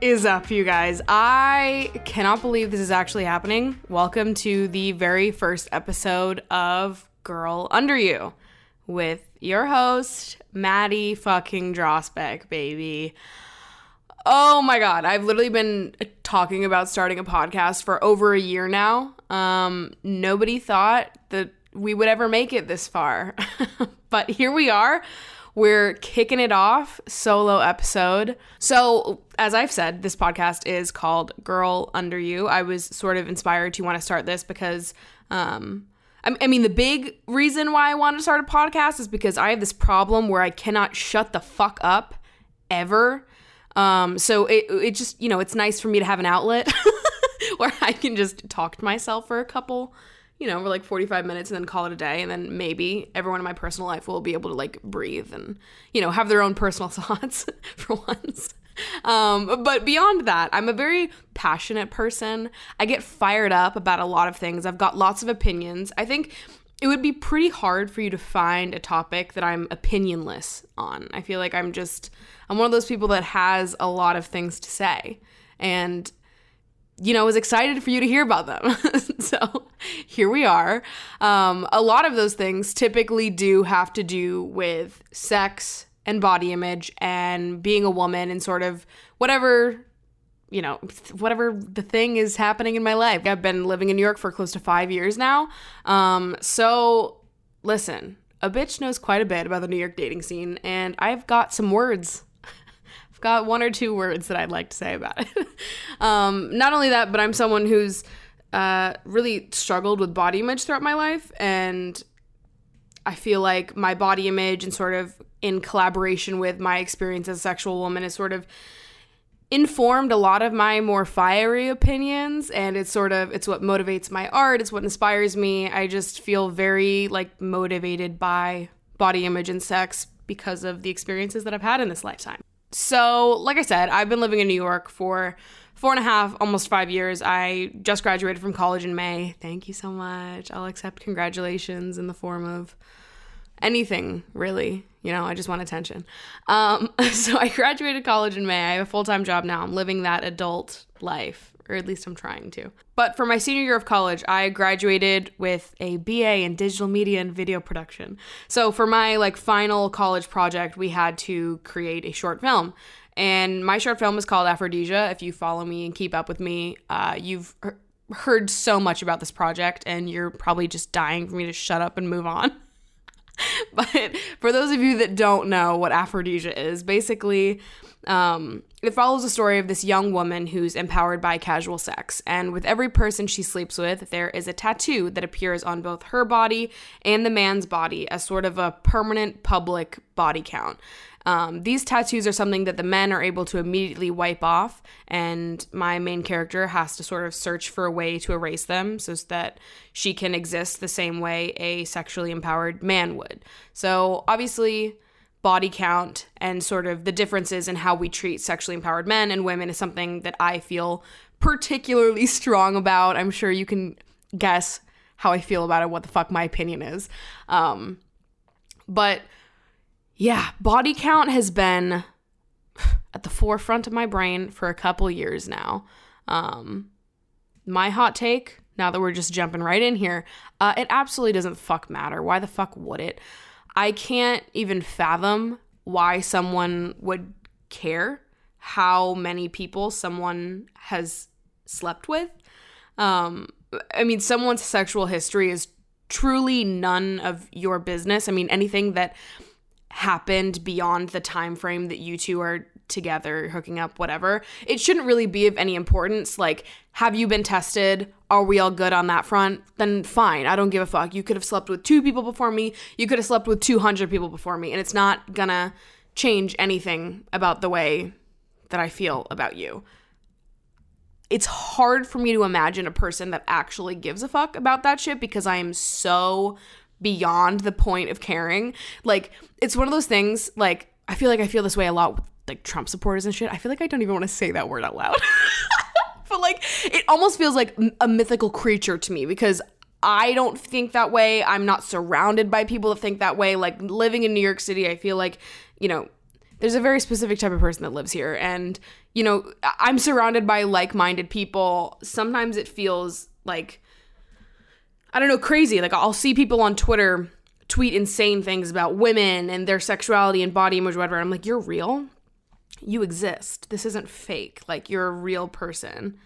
is up, you guys? I cannot believe this is actually happening. Welcome to the very first episode of Girl Under You with your host, Maddie fucking Drosbeck, baby. Oh my god, I've literally been talking about starting a podcast for over a year now. Um, nobody thought that we would ever make it this far. but here we are. We're kicking it off, solo episode. So, as I've said, this podcast is called Girl Under You. I was sort of inspired to want to start this because, um, I mean, the big reason why I wanted to start a podcast is because I have this problem where I cannot shut the fuck up ever. Um, so it, it just, you know, it's nice for me to have an outlet where I can just talk to myself for a couple you know, for like 45 minutes and then call it a day. And then maybe everyone in my personal life will be able to like breathe and, you know, have their own personal thoughts for once. Um, but beyond that, I'm a very passionate person. I get fired up about a lot of things. I've got lots of opinions. I think it would be pretty hard for you to find a topic that I'm opinionless on. I feel like I'm just, I'm one of those people that has a lot of things to say. And you know, was excited for you to hear about them. so here we are. Um, a lot of those things typically do have to do with sex and body image and being a woman and sort of whatever, you know, whatever the thing is happening in my life. I've been living in New York for close to five years now. Um, so listen, a bitch knows quite a bit about the New York dating scene, and I've got some words got one or two words that I'd like to say about it. um, not only that, but I'm someone who's uh, really struggled with body image throughout my life. And I feel like my body image and sort of in collaboration with my experience as a sexual woman is sort of informed a lot of my more fiery opinions and it's sort of it's what motivates my art it's what inspires me i just feel very like motivated by body image and sex because of the experiences that i've had in this lifetime so, like I said, I've been living in New York for four and a half, almost five years. I just graduated from college in May. Thank you so much. I'll accept congratulations in the form of anything, really. You know, I just want attention. Um, so, I graduated college in May. I have a full time job now. I'm living that adult life or at least I'm trying to. But for my senior year of college, I graduated with a BA in digital media and video production. So for my like final college project, we had to create a short film. And my short film is called Aphrodisia. If you follow me and keep up with me, uh, you've heard so much about this project, and you're probably just dying for me to shut up and move on. but for those of you that don't know what Aphrodisia is, basically, um, it follows the story of this young woman who's empowered by casual sex. And with every person she sleeps with, there is a tattoo that appears on both her body and the man's body as sort of a permanent public body count. Um, these tattoos are something that the men are able to immediately wipe off, and my main character has to sort of search for a way to erase them so that she can exist the same way a sexually empowered man would. So, obviously, body count and sort of the differences in how we treat sexually empowered men and women is something that I feel particularly strong about. I'm sure you can guess how I feel about it, what the fuck my opinion is. Um, but yeah, body count has been at the forefront of my brain for a couple years now. Um, my hot take, now that we're just jumping right in here, uh, it absolutely doesn't fuck matter. Why the fuck would it? I can't even fathom why someone would care how many people someone has slept with. Um, I mean, someone's sexual history is truly none of your business. I mean, anything that happened beyond the time frame that you two are together, hooking up, whatever, it shouldn't really be of any importance. Like, have you been tested? Are we all good on that front? Then fine. I don't give a fuck. You could have slept with two people before me. You could have slept with 200 people before me. And it's not gonna change anything about the way that I feel about you. It's hard for me to imagine a person that actually gives a fuck about that shit because I am so beyond the point of caring. Like, it's one of those things, like, I feel like I feel this way a lot like Trump supporters and shit. I feel like I don't even want to say that word out loud. but like it almost feels like a mythical creature to me because I don't think that way. I'm not surrounded by people that think that way. Like living in New York City, I feel like, you know, there's a very specific type of person that lives here. And, you know, I'm surrounded by like minded people. Sometimes it feels like, I don't know, crazy. Like I'll see people on Twitter tweet insane things about women and their sexuality and body image, whatever. I'm like, you're real? You exist. This isn't fake. Like you're a real person.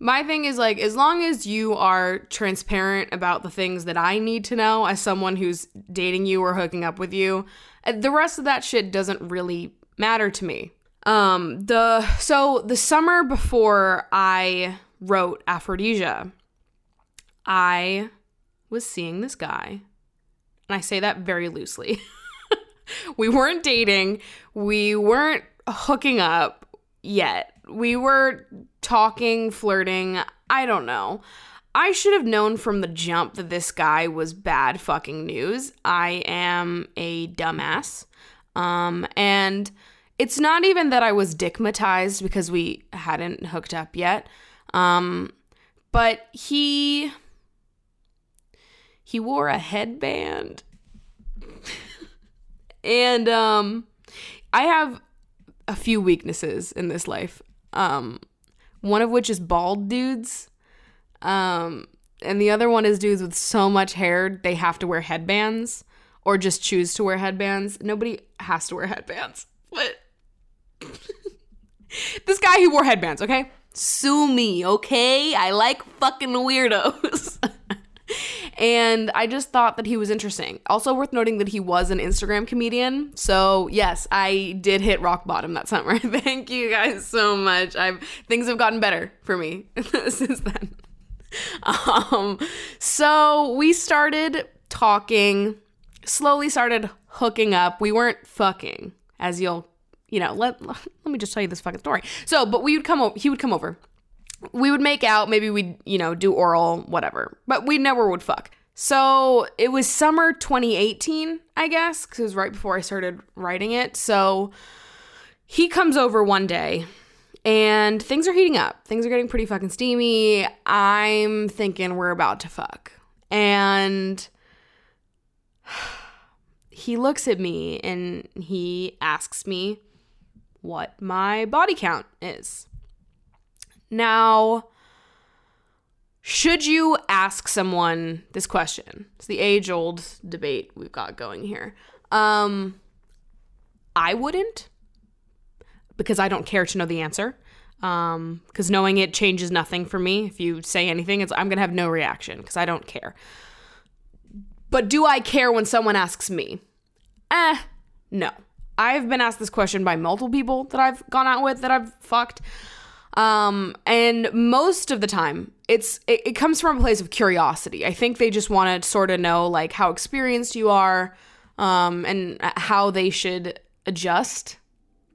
My thing is like, as long as you are transparent about the things that I need to know as someone who's dating you or hooking up with you, uh, the rest of that shit doesn't really matter to me. Um, the so the summer before I wrote Aphrodisia, I was seeing this guy, and I say that very loosely. we weren't dating, we weren't hooking up yet. We were talking, flirting. I don't know. I should have known from the jump that this guy was bad fucking news. I am a dumbass. Um, and it's not even that I was dickmatized because we hadn't hooked up yet. Um, but he he wore a headband. and um I have a few weaknesses in this life. Um one of which is bald dudes. Um, and the other one is dudes with so much hair they have to wear headbands or just choose to wear headbands. Nobody has to wear headbands. But this guy who wore headbands, okay? Sue me, okay? I like fucking weirdos. and I just thought that he was interesting. Also worth noting that he was an Instagram comedian. So yes, I did hit rock bottom that summer. Thank you guys so much. I've things have gotten better for me since then. Um, so we started talking, slowly started hooking up. We weren't fucking, as you'll, you know, let let me just tell you this fucking story. So, but we would come over, he would come over we would make out, maybe we'd, you know, do oral, whatever. But we never would fuck. So it was summer 2018, I guess, because it was right before I started writing it. So he comes over one day and things are heating up. Things are getting pretty fucking steamy. I'm thinking we're about to fuck. And he looks at me and he asks me what my body count is. Now, should you ask someone this question? It's the age old debate we've got going here. Um, I wouldn't because I don't care to know the answer. Um, because knowing it changes nothing for me. If you say anything, it's I'm gonna have no reaction because I don't care. But do I care when someone asks me? Eh, no. I've been asked this question by multiple people that I've gone out with that I've fucked. Um, and most of the time, it's it, it comes from a place of curiosity. I think they just want to sort of know like how experienced you are, um, and how they should adjust.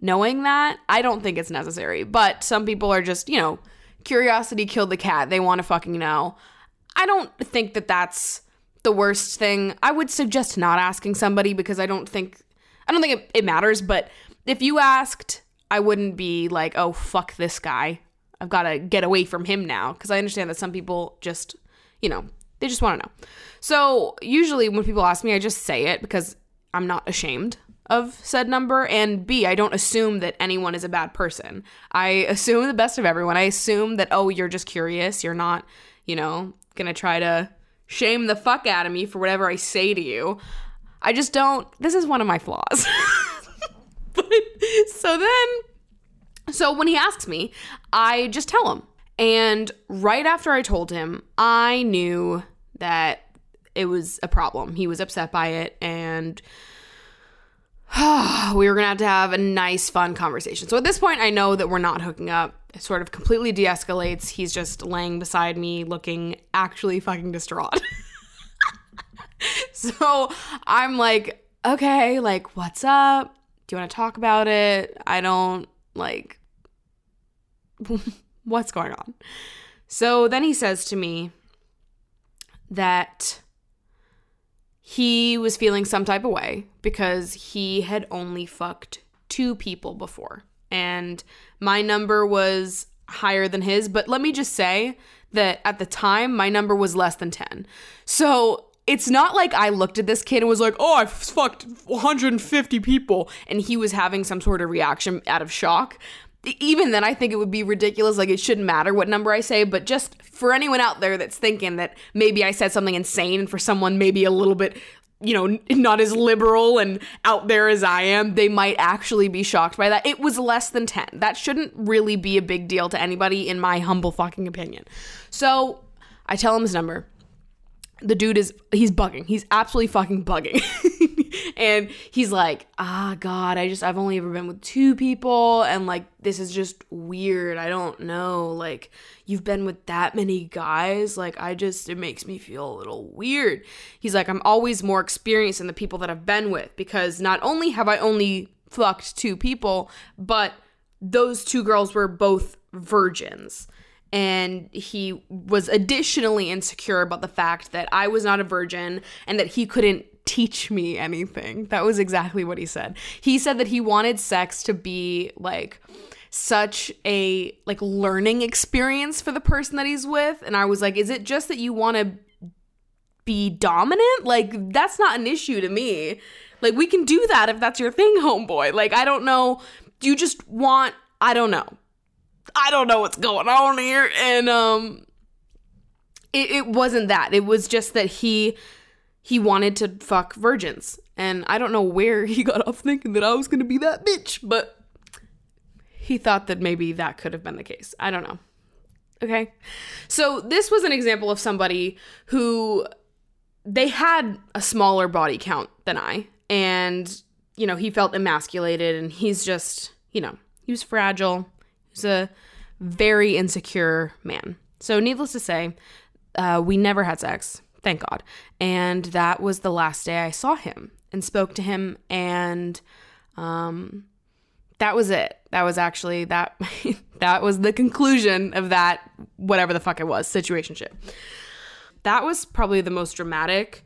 Knowing that, I don't think it's necessary. But some people are just, you know, curiosity killed the cat. They want to fucking know. I don't think that that's the worst thing. I would suggest not asking somebody because I don't think I don't think it, it matters. But if you asked I wouldn't be like, oh, fuck this guy. I've got to get away from him now. Because I understand that some people just, you know, they just want to know. So usually when people ask me, I just say it because I'm not ashamed of said number. And B, I don't assume that anyone is a bad person. I assume the best of everyone. I assume that, oh, you're just curious. You're not, you know, going to try to shame the fuck out of me for whatever I say to you. I just don't. This is one of my flaws. but so then, so when he asks me, I just tell him. And right after I told him, I knew that it was a problem. He was upset by it, and we were gonna have to have a nice, fun conversation. So at this point, I know that we're not hooking up. It sort of completely de escalates. He's just laying beside me, looking actually fucking distraught. so I'm like, okay, like, what's up? Do you want to talk about it? I don't like what's going on. So then he says to me that he was feeling some type of way because he had only fucked two people before. And my number was higher than his, but let me just say that at the time my number was less than 10. So it's not like I looked at this kid and was like, oh, I fucked 150 people, and he was having some sort of reaction out of shock. Even then, I think it would be ridiculous. Like, it shouldn't matter what number I say, but just for anyone out there that's thinking that maybe I said something insane, and for someone maybe a little bit you know, not as liberal and out there as I am, they might actually be shocked by that. It was less than 10. That shouldn't really be a big deal to anybody, in my humble fucking opinion. So I tell him his number the dude is he's bugging. He's absolutely fucking bugging. and he's like, "Ah, god, I just I've only ever been with two people and like this is just weird. I don't know. Like you've been with that many guys. Like I just it makes me feel a little weird." He's like, "I'm always more experienced than the people that I've been with because not only have I only fucked two people, but those two girls were both virgins." And he was additionally insecure about the fact that I was not a virgin and that he couldn't teach me anything. That was exactly what he said. He said that he wanted sex to be like such a like learning experience for the person that he's with and I was like, "Is it just that you want to be dominant? Like that's not an issue to me. Like we can do that if that's your thing, homeboy. Like I don't know, you just want I don't know. I don't know what's going on here. And um it, it wasn't that. It was just that he he wanted to fuck virgins. And I don't know where he got off thinking that I was gonna be that bitch, but he thought that maybe that could have been the case. I don't know. Okay. So this was an example of somebody who they had a smaller body count than I. And, you know, he felt emasculated and he's just, you know, he was fragile. He's a very insecure man. So, needless to say, uh, we never had sex, thank God. And that was the last day I saw him and spoke to him. And um, that was it. That was actually that. that was the conclusion of that whatever the fuck it was situationship. That was probably the most dramatic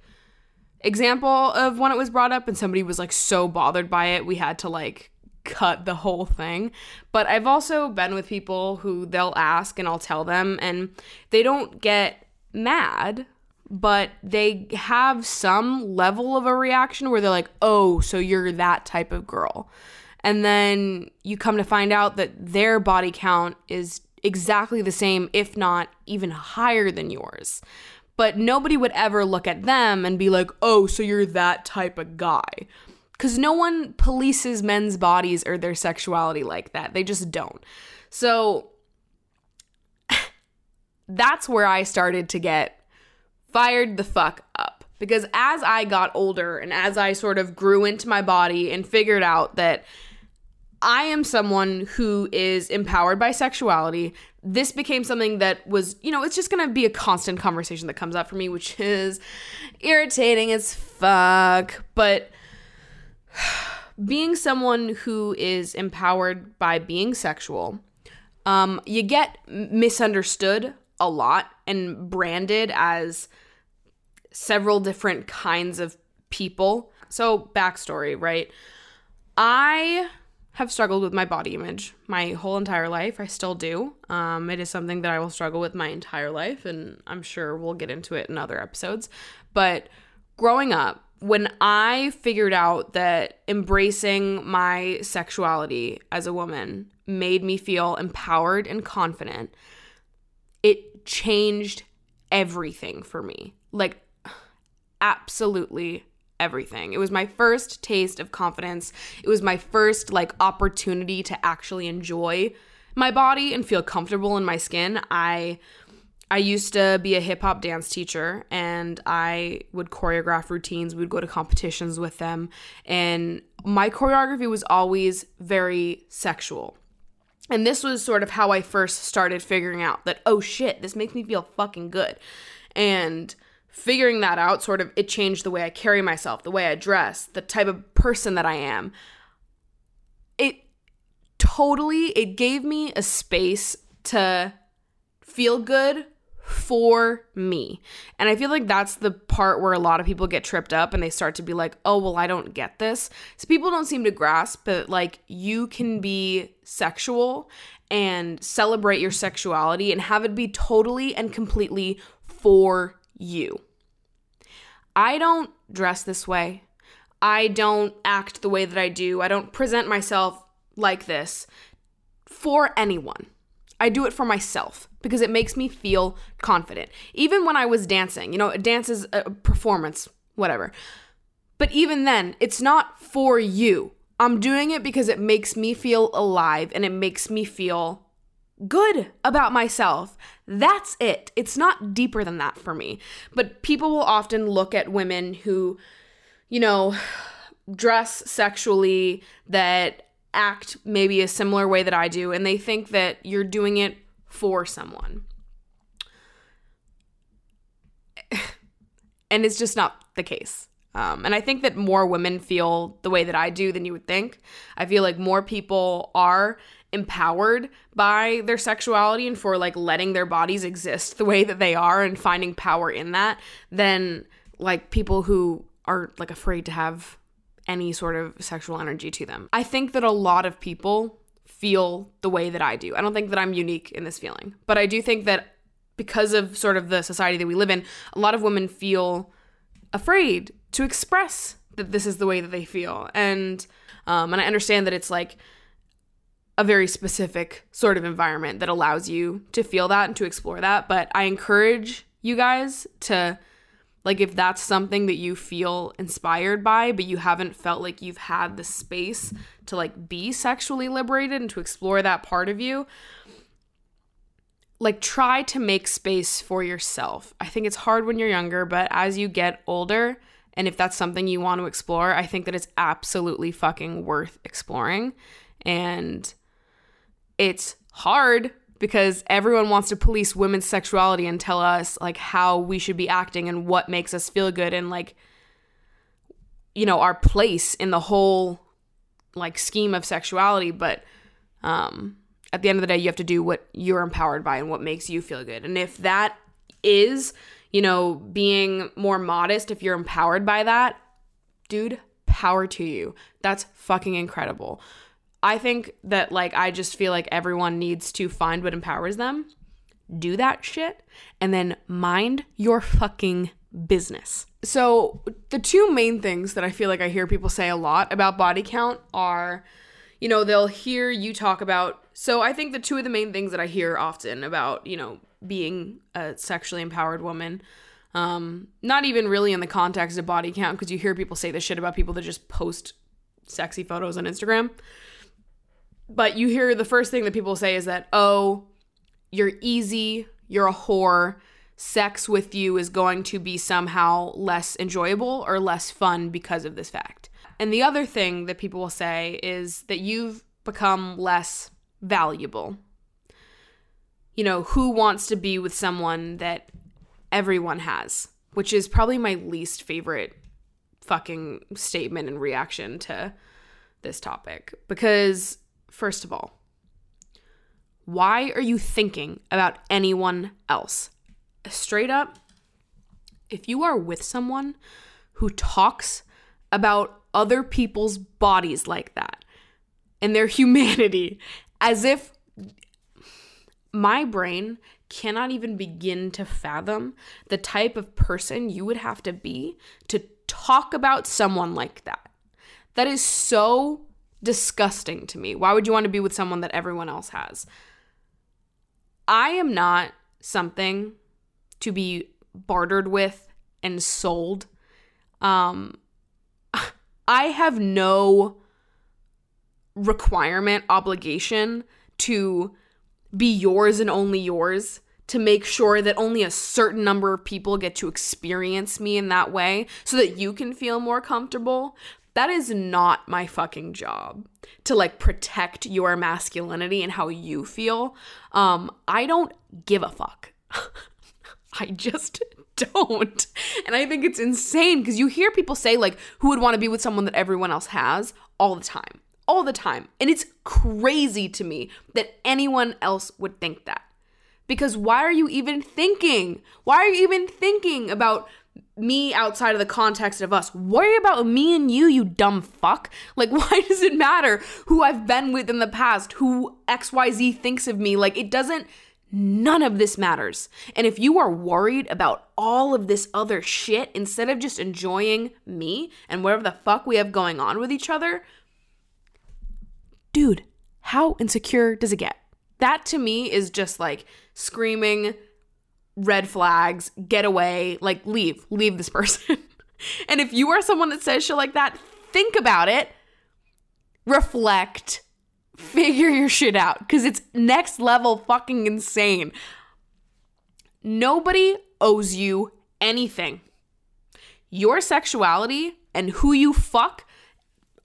example of when it was brought up and somebody was like so bothered by it we had to like cut the whole thing. But I've also been with people who they'll ask and I'll tell them, and they don't get mad, but they have some level of a reaction where they're like, oh, so you're that type of girl. And then you come to find out that their body count is exactly the same, if not even higher than yours. But nobody would ever look at them and be like, oh, so you're that type of guy because no one polices men's bodies or their sexuality like that. They just don't. So that's where I started to get fired the fuck up. Because as I got older and as I sort of grew into my body and figured out that I am someone who is empowered by sexuality, this became something that was, you know, it's just gonna be a constant conversation that comes up for me, which is irritating as fuck. But being someone who is empowered by being sexual, um, you get misunderstood a lot and branded as several different kinds of people. So, backstory, right? I have struggled with my body image my whole entire life. I still do. Um, it is something that I will struggle with my entire life, and I'm sure we'll get into it in other episodes. But growing up, when I figured out that embracing my sexuality as a woman made me feel empowered and confident, it changed everything for me. Like, absolutely everything. It was my first taste of confidence. It was my first, like, opportunity to actually enjoy my body and feel comfortable in my skin. I I used to be a hip hop dance teacher and I would choreograph routines. We would go to competitions with them. And my choreography was always very sexual. And this was sort of how I first started figuring out that, oh shit, this makes me feel fucking good. And figuring that out sort of it changed the way I carry myself, the way I dress, the type of person that I am. It totally it gave me a space to feel good for me. And I feel like that's the part where a lot of people get tripped up and they start to be like, oh, well, I don't get this. So people don't seem to grasp that, like, you can be sexual and celebrate your sexuality and have it be totally and completely for you. I don't dress this way. I don't act the way that I do. I don't present myself like this for anyone. I do it for myself because it makes me feel confident. Even when I was dancing, you know, a dance is a performance, whatever. But even then, it's not for you. I'm doing it because it makes me feel alive and it makes me feel good about myself. That's it. It's not deeper than that for me. But people will often look at women who, you know, dress sexually, that act maybe a similar way that I do, and they think that you're doing it for someone. and it's just not the case. Um, and I think that more women feel the way that I do than you would think. I feel like more people are empowered by their sexuality and for like letting their bodies exist the way that they are and finding power in that than like people who are like afraid to have any sort of sexual energy to them. I think that a lot of people feel the way that I do. I don't think that I'm unique in this feeling, but I do think that because of sort of the society that we live in, a lot of women feel afraid to express that this is the way that they feel. And um, and I understand that it's like a very specific sort of environment that allows you to feel that and to explore that. But I encourage you guys to like if that's something that you feel inspired by, but you haven't felt like you've had the space to like be sexually liberated and to explore that part of you, like try to make space for yourself. I think it's hard when you're younger, but as you get older, and if that's something you want to explore, I think that it's absolutely fucking worth exploring. And it's hard because everyone wants to police women's sexuality and tell us like how we should be acting and what makes us feel good and like you know our place in the whole like scheme of sexuality. But um at the end of the day you have to do what you're empowered by and what makes you feel good. And if that is you know being more modest if you're empowered by that dude power to you. That's fucking incredible I think that like I just feel like everyone needs to find what empowers them, do that shit, and then mind your fucking business. So, the two main things that I feel like I hear people say a lot about body count are, you know, they'll hear you talk about. So, I think the two of the main things that I hear often about, you know, being a sexually empowered woman, um, not even really in the context of body count, because you hear people say this shit about people that just post sexy photos on Instagram. But you hear the first thing that people say is that, oh, you're easy, you're a whore, sex with you is going to be somehow less enjoyable or less fun because of this fact. And the other thing that people will say is that you've become less valuable. You know, who wants to be with someone that everyone has? Which is probably my least favorite fucking statement and reaction to this topic because First of all, why are you thinking about anyone else? Straight up, if you are with someone who talks about other people's bodies like that and their humanity as if my brain cannot even begin to fathom the type of person you would have to be to talk about someone like that. That is so disgusting to me. Why would you want to be with someone that everyone else has? I am not something to be bartered with and sold. Um I have no requirement, obligation to be yours and only yours to make sure that only a certain number of people get to experience me in that way so that you can feel more comfortable. That is not my fucking job to like protect your masculinity and how you feel. Um, I don't give a fuck. I just don't. And I think it's insane because you hear people say, like, who would want to be with someone that everyone else has all the time. All the time. And it's crazy to me that anyone else would think that. Because why are you even thinking? Why are you even thinking about me outside of the context of us. Worry about me and you, you dumb fuck. Like, why does it matter who I've been with in the past, who XYZ thinks of me? Like, it doesn't None of this matters. And if you are worried about all of this other shit instead of just enjoying me and whatever the fuck we have going on with each other, dude, how insecure does it get? That to me is just like screaming red flags, get away, like leave, leave this person. and if you are someone that says shit like that, think about it, reflect, figure your shit out because it's next level fucking insane. Nobody owes you anything. Your sexuality and who you fuck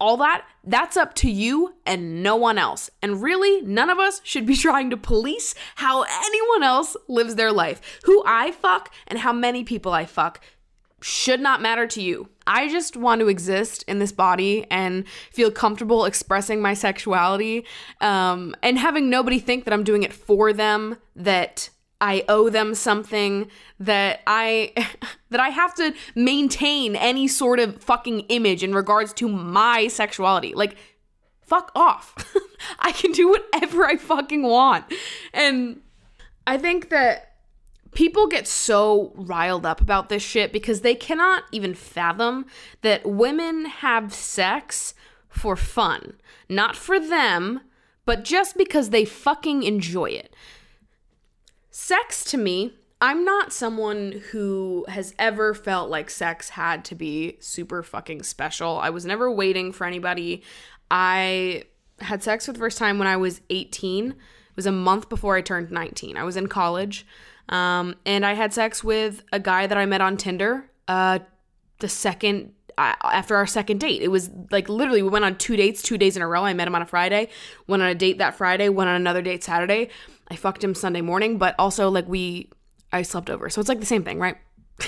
all that, that's up to you and no one else. And really, none of us should be trying to police how anyone else lives their life. Who I fuck and how many people I fuck should not matter to you. I just want to exist in this body and feel comfortable expressing my sexuality um, and having nobody think that I'm doing it for them, that I owe them something that I that I have to maintain any sort of fucking image in regards to my sexuality. Like fuck off. I can do whatever I fucking want. And I think that people get so riled up about this shit because they cannot even fathom that women have sex for fun, not for them, but just because they fucking enjoy it. Sex to me, I'm not someone who has ever felt like sex had to be super fucking special. I was never waiting for anybody. I had sex for the first time when I was 18. It was a month before I turned 19. I was in college. Um, and I had sex with a guy that I met on Tinder uh, the second after our second date. It was like literally we went on two dates, two days in a row. I met him on a Friday, went on a date that Friday, went on another date Saturday. I fucked him Sunday morning, but also like we I slept over. So it's like the same thing, right?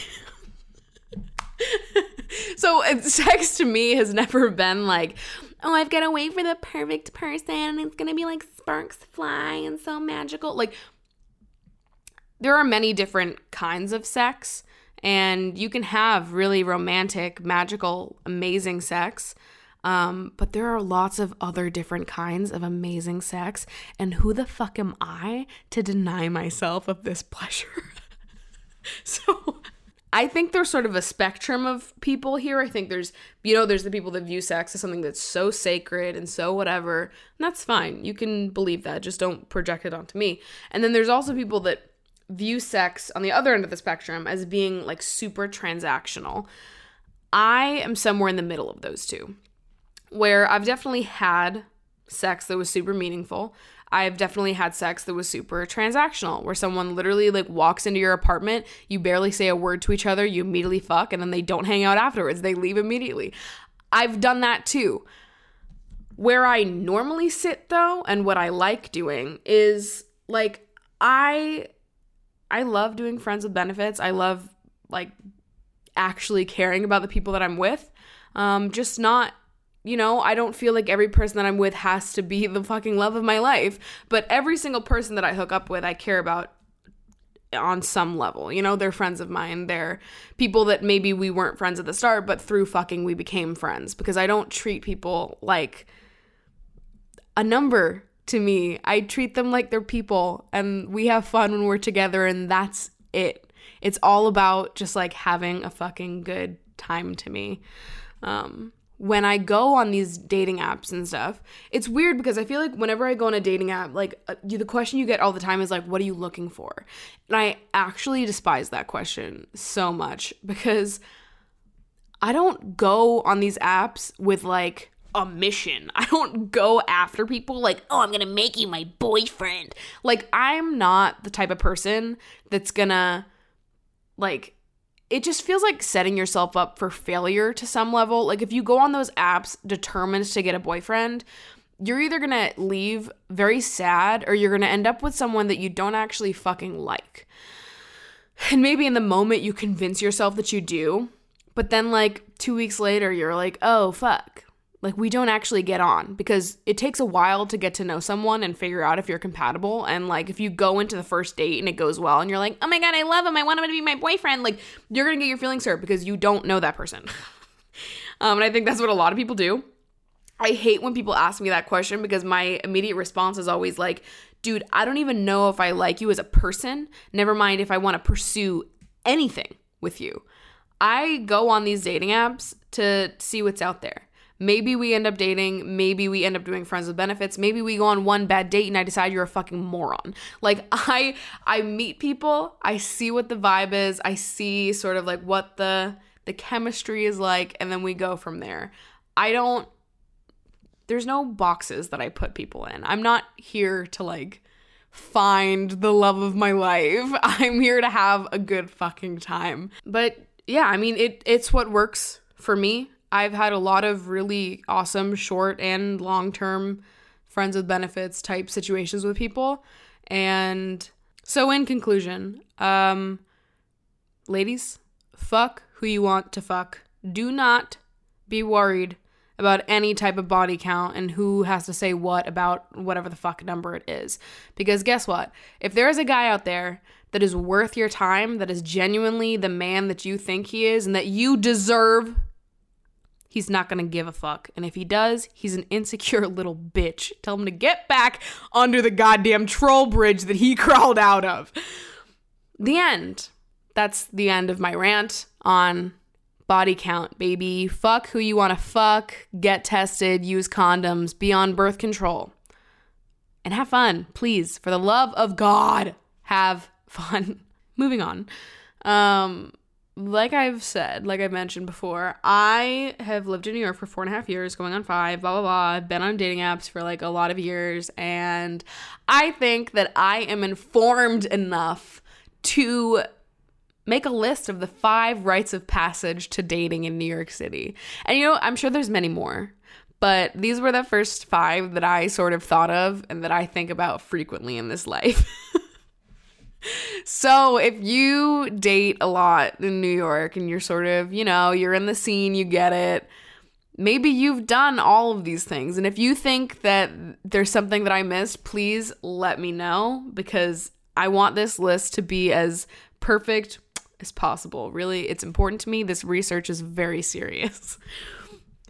so sex to me has never been like, oh, I've got to wait for the perfect person and it's going to be like sparks fly and so magical. Like there are many different kinds of sex and you can have really romantic, magical, amazing sex. Um, but there are lots of other different kinds of amazing sex, and who the fuck am I to deny myself of this pleasure? so I think there's sort of a spectrum of people here. I think there's, you know, there's the people that view sex as something that's so sacred and so whatever. And that's fine. You can believe that. Just don't project it onto me. And then there's also people that view sex on the other end of the spectrum as being like super transactional. I am somewhere in the middle of those two where I've definitely had sex that was super meaningful. I've definitely had sex that was super transactional, where someone literally like walks into your apartment, you barely say a word to each other, you immediately fuck, and then they don't hang out afterwards. They leave immediately. I've done that too. Where I normally sit though, and what I like doing is like I I love doing friends with benefits. I love like actually caring about the people that I'm with. Um, just not you know, I don't feel like every person that I'm with has to be the fucking love of my life, but every single person that I hook up with, I care about on some level. You know, they're friends of mine. They're people that maybe we weren't friends at the start, but through fucking we became friends because I don't treat people like a number to me. I treat them like they're people and we have fun when we're together and that's it. It's all about just like having a fucking good time to me. Um when I go on these dating apps and stuff, it's weird because I feel like whenever I go on a dating app, like uh, the question you get all the time is like, "What are you looking for?" And I actually despise that question so much because I don't go on these apps with like a mission. I don't go after people like, "Oh, I'm going to make you my boyfriend." Like I'm not the type of person that's going to like it just feels like setting yourself up for failure to some level. Like if you go on those apps determined to get a boyfriend, you're either going to leave very sad or you're going to end up with someone that you don't actually fucking like. And maybe in the moment you convince yourself that you do, but then like 2 weeks later you're like, "Oh, fuck. Like we don't actually get on because it takes a while to get to know someone and figure out if you're compatible. And like if you go into the first date and it goes well and you're like, oh my god, I love him, I want him to be my boyfriend, like you're gonna get your feelings hurt because you don't know that person. um, and I think that's what a lot of people do. I hate when people ask me that question because my immediate response is always like, dude, I don't even know if I like you as a person, never mind if I want to pursue anything with you. I go on these dating apps to see what's out there. Maybe we end up dating, maybe we end up doing friends with benefits, maybe we go on one bad date and I decide you're a fucking moron. Like I I meet people, I see what the vibe is, I see sort of like what the the chemistry is like and then we go from there. I don't there's no boxes that I put people in. I'm not here to like find the love of my life. I'm here to have a good fucking time. But yeah, I mean it it's what works for me. I've had a lot of really awesome short and long-term friends with benefits type situations with people. And so in conclusion, um ladies, fuck who you want to fuck. Do not be worried about any type of body count and who has to say what about whatever the fuck number it is. Because guess what? If there is a guy out there that is worth your time, that is genuinely the man that you think he is and that you deserve, he's not gonna give a fuck. And if he does, he's an insecure little bitch. Tell him to get back under the goddamn troll bridge that he crawled out of. The end. That's the end of my rant on body count, baby. Fuck who you want to fuck, get tested, use condoms, be on birth control. And have fun, please. For the love of God, have fun. Moving on. Um, like I've said, like I've mentioned before, I have lived in New York for four and a half years, going on five, blah, blah, blah. I've been on dating apps for like a lot of years. And I think that I am informed enough to make a list of the five rites of passage to dating in New York City. And you know, I'm sure there's many more, but these were the first five that I sort of thought of and that I think about frequently in this life. so, if you date a lot in New York and you're sort of, you know, you're in the scene, you get it. Maybe you've done all of these things. And if you think that there's something that I missed, please let me know because I want this list to be as perfect as possible. Really, it's important to me. This research is very serious.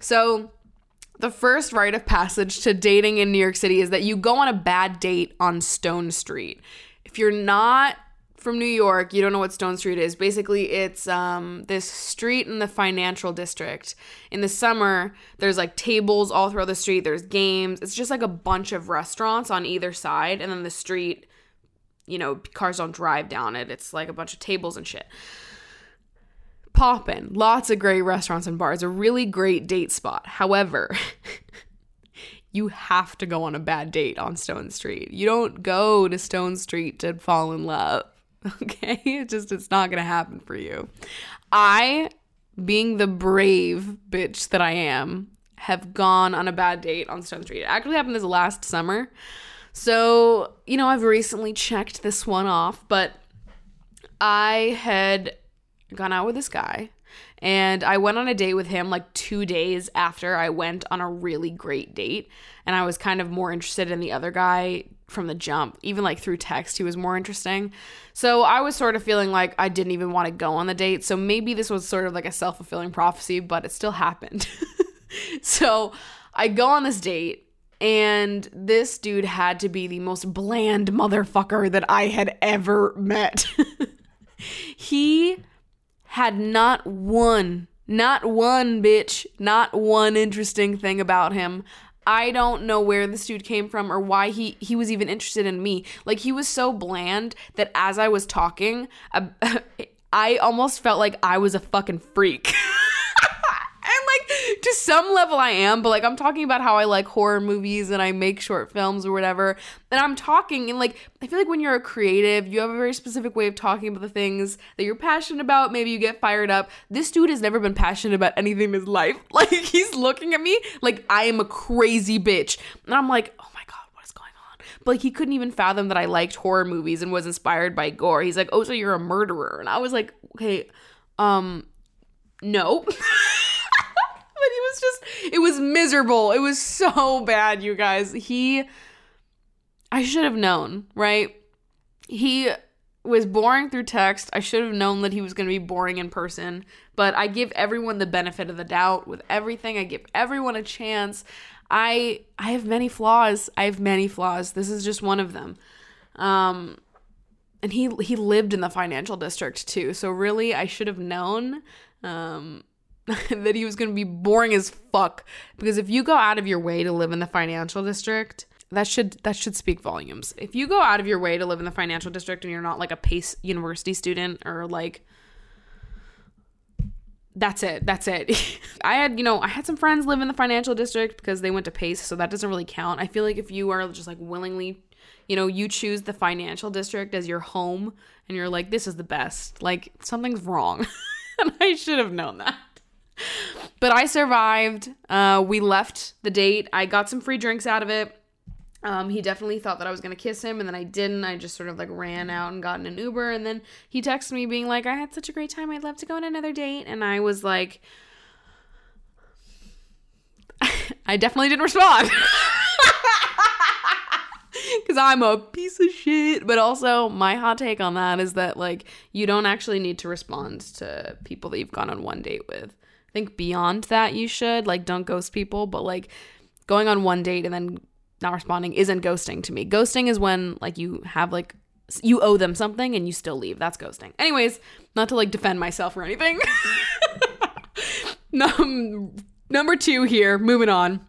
So, the first rite of passage to dating in New York City is that you go on a bad date on Stone Street. If you're not from New York, you don't know what Stone Street is. Basically, it's um, this street in the financial district. In the summer, there's like tables all throughout the street, there's games. It's just like a bunch of restaurants on either side, and then the street you know, cars don't drive down it. It's like a bunch of tables and shit. Poppin', lots of great restaurants and bars, a really great date spot. However, you have to go on a bad date on Stone Street. You don't go to Stone Street to fall in love. Okay? It just it's not going to happen for you. I being the brave bitch that I am have gone on a bad date on Stone Street. It actually happened this last summer. So, you know, I've recently checked this one off, but I had gone out with this guy and I went on a date with him like two days after I went on a really great date. And I was kind of more interested in the other guy from the jump. Even like through text, he was more interesting. So I was sort of feeling like I didn't even want to go on the date. So maybe this was sort of like a self fulfilling prophecy, but it still happened. so I go on this date and this dude had to be the most bland motherfucker that I had ever met. he had not one, not one bitch, not one interesting thing about him. I don't know where this dude came from or why he he was even interested in me. Like he was so bland that as I was talking, I, I almost felt like I was a fucking freak. to some level I am, but like I'm talking about how I like horror movies and I make short films or whatever. And I'm talking and like I feel like when you're a creative, you have a very specific way of talking about the things that you're passionate about. Maybe you get fired up. This dude has never been passionate about anything in his life. Like he's looking at me like I am a crazy bitch. And I'm like, "Oh my god, what is going on?" But like he couldn't even fathom that I liked horror movies and was inspired by gore. He's like, "Oh, so you're a murderer." And I was like, "Okay, um no." he was just it was miserable. It was so bad, you guys. He I should have known, right? He was boring through text. I should have known that he was going to be boring in person, but I give everyone the benefit of the doubt with everything. I give everyone a chance. I I have many flaws. I have many flaws. This is just one of them. Um and he he lived in the financial district too. So really I should have known um that he was going to be boring as fuck because if you go out of your way to live in the financial district, that should that should speak volumes. If you go out of your way to live in the financial district and you're not like a Pace University student or like that's it. That's it. I had, you know, I had some friends live in the financial district because they went to Pace, so that doesn't really count. I feel like if you are just like willingly, you know, you choose the financial district as your home and you're like, this is the best, like something's wrong. and I should have known that. But I survived. Uh, we left the date. I got some free drinks out of it. Um, he definitely thought that I was gonna kiss him, and then I didn't. I just sort of like ran out and got in an Uber, and then he texted me being like, "I had such a great time. I'd love to go on another date," and I was like, I definitely didn't respond. Because I'm a piece of shit. But also, my hot take on that is that, like, you don't actually need to respond to people that you've gone on one date with. Think beyond that, you should. Like, don't ghost people, but, like, going on one date and then not responding isn't ghosting to me. Ghosting is when like you have like you owe them something and you still leave. That's ghosting. Anyways, not to like defend myself or anything. Num- number 2 here, moving on.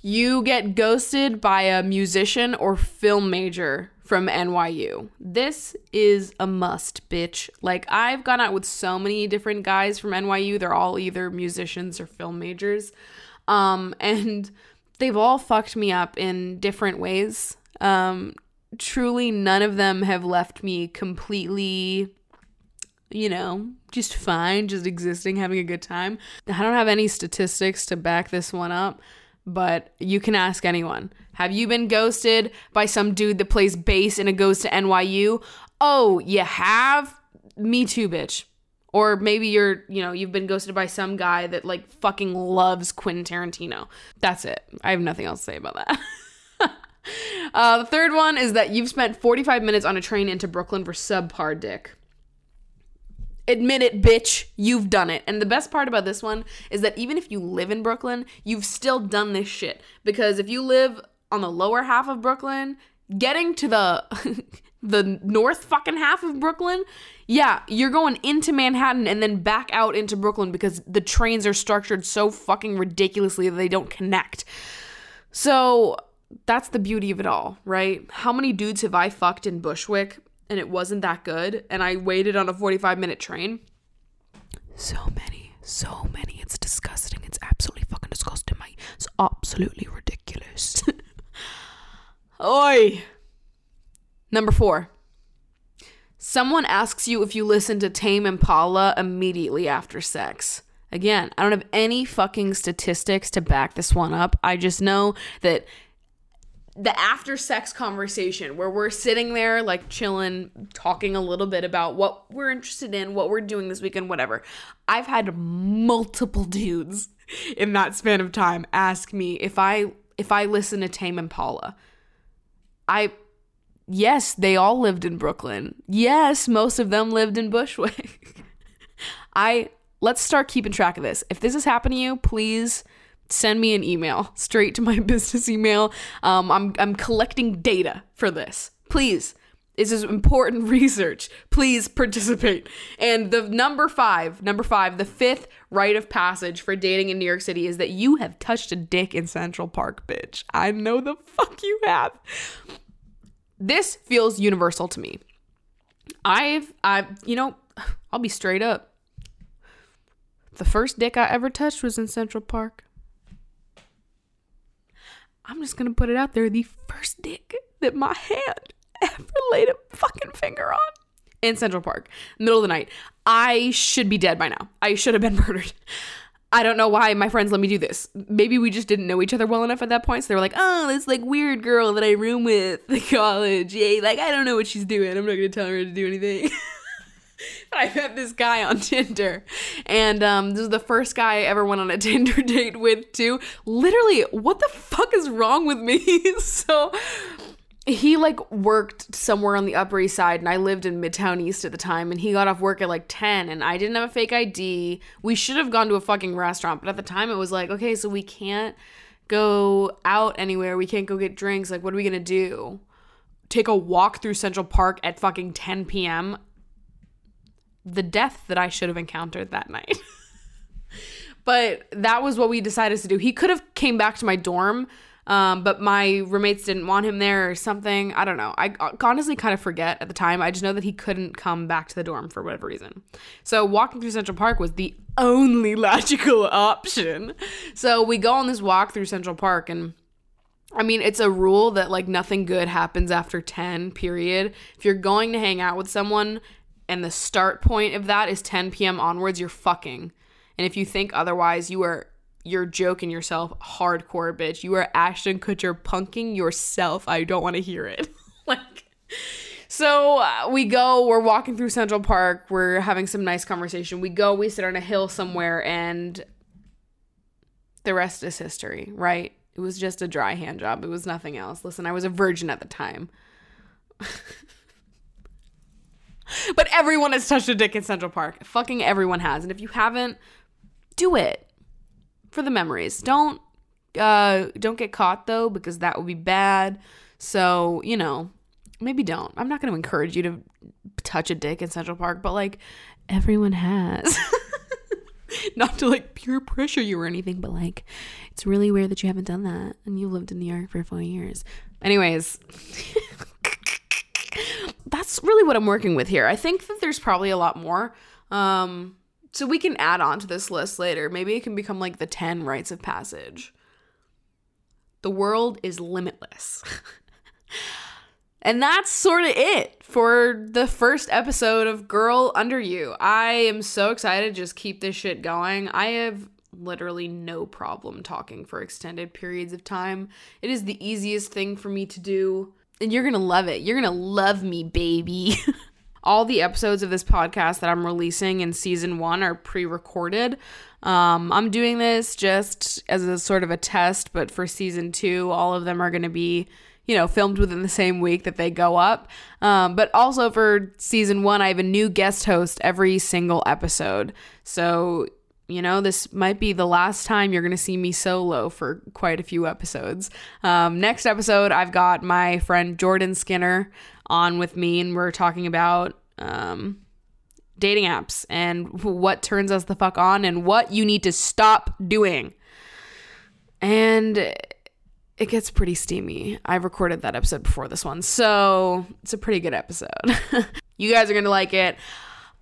You get ghosted by a musician or film major from NYU. This is a must, bitch. Like, I've gone out with so many different guys from NYU. They're all either musicians or film majors. Um, and they've all fucked me up in different ways. Um, truly, none of them have left me completely, you know, just fine, just existing, having a good time. I don't have any statistics to back this one up, but you can ask anyone. Have you been ghosted by some dude that plays bass and it goes to NYU? Oh, you have? Me too, bitch. Or maybe you're, you know, you've been ghosted by some guy that like fucking loves Quentin Tarantino. That's it. I have nothing else to say about that. uh, the third one is that you've spent 45 minutes on a train into Brooklyn for subpar dick. Admit it, bitch. You've done it. And the best part about this one is that even if you live in Brooklyn, you've still done this shit. Because if you live on the lower half of Brooklyn, getting to the the north fucking half of Brooklyn, yeah, you're going into Manhattan and then back out into Brooklyn because the trains are structured so fucking ridiculously that they don't connect. So that's the beauty of it all, right? How many dudes have I fucked in Bushwick and it wasn't that good and I waited on a 45 minute train? So many, so many. It's disgusting. It's absolutely fucking disgusting, mate. It's absolutely ridiculous. Oi. Number four. Someone asks you if you listen to Tame Impala immediately after sex. Again, I don't have any fucking statistics to back this one up. I just know that the after sex conversation where we're sitting there like chilling, talking a little bit about what we're interested in, what we're doing this weekend, whatever. I've had multiple dudes in that span of time ask me if I if I listen to Tame Impala. I yes, they all lived in Brooklyn. Yes, most of them lived in Bushwick. I let's start keeping track of this. If this has happened to you, please send me an email straight to my business email. Um, I'm I'm collecting data for this. Please. This is important research. Please participate. And the number five, number five, the fifth rite of passage for dating in New York City is that you have touched a dick in Central Park, bitch. I know the fuck you have. This feels universal to me. I've, I, you know, I'll be straight up. The first dick I ever touched was in Central Park. I'm just gonna put it out there. The first dick that my hand ever laid a fucking finger on in Central Park, middle of the night. I should be dead by now. I should have been murdered. I don't know why my friends let me do this. Maybe we just didn't know each other well enough at that point. So they were like, oh, this like weird girl that I room with in college. Yeah, like I don't know what she's doing. I'm not gonna tell her to do anything. I met this guy on Tinder, and um, this is the first guy I ever went on a Tinder date with too. Literally, what the fuck is wrong with me? so he like worked somewhere on the upper east side and i lived in midtown east at the time and he got off work at like 10 and i didn't have a fake id we should have gone to a fucking restaurant but at the time it was like okay so we can't go out anywhere. We can't go get drinks. Like, what are we gonna do? Take a walk through Central Park at fucking 10 p.m. The death that I should have encountered that night. but that was what we decided to do. He could have came back to my dorm, um, but my roommates didn't want him there or something. I don't know. I honestly kind of forget at the time. I just know that he couldn't come back to the dorm for whatever reason. So walking through Central Park was the only logical option. So we go on this walk through Central Park and I mean, it's a rule that like nothing good happens after 10, period. If you're going to hang out with someone and the start point of that is 10 p.m. onwards, you're fucking. And if you think otherwise, you are you're joking yourself hardcore, bitch. You are Ashton Kutcher punking yourself. I don't want to hear it. like so uh, we go, we're walking through Central Park, we're having some nice conversation. We go, we sit on a hill somewhere and the rest is history, right? It was just a dry hand job. It was nothing else. Listen, I was a virgin at the time. but everyone has touched a dick in Central Park. Fucking everyone has. And if you haven't, do it for the memories. Don't uh don't get caught though because that would be bad. So, you know, maybe don't. I'm not going to encourage you to touch a dick in Central Park, but like everyone has. not to like peer pressure you or anything, but like it's really weird that you haven't done that and you lived in New York for 4 years. Anyways, that's really what I'm working with here. I think that there's probably a lot more. Um so we can add on to this list later. Maybe it can become like the 10 rites of passage. The world is limitless. and that's sort of it for the first episode of Girl Under You. I am so excited to just keep this shit going. I have literally no problem talking for extended periods of time. It is the easiest thing for me to do. And you're gonna love it. You're gonna love me, baby. all the episodes of this podcast that I'm releasing in season one are pre recorded. Um, I'm doing this just as a sort of a test, but for season two, all of them are going to be, you know, filmed within the same week that they go up. Um, but also for season one, I have a new guest host every single episode. So, you know, this might be the last time you're going to see me solo for quite a few episodes. Um, next episode, I've got my friend Jordan Skinner on with me, and we're talking about um, dating apps and what turns us the fuck on and what you need to stop doing. And it gets pretty steamy. I recorded that episode before this one, so it's a pretty good episode. you guys are gonna like it.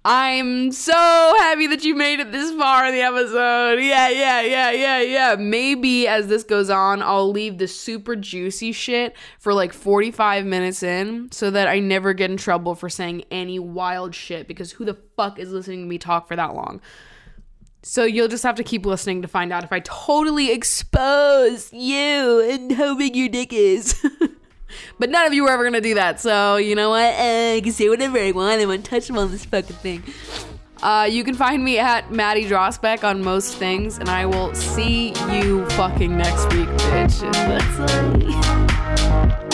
I'm so happy that you made it this far in the episode. Yeah, yeah, yeah, yeah, yeah. Maybe as this goes on, I'll leave the super juicy shit for like 45 minutes in so that I never get in trouble for saying any wild shit because who the fuck is listening to me talk for that long? So you'll just have to keep listening to find out if I totally expose you and how big your dick is. But none of you were ever gonna do that. So you know what? Uh, I can say whatever I want. I want to touch them on this fucking thing. Uh, you can find me at Maddie Drosbeck on most things, and I will see you fucking next week, bitch. That's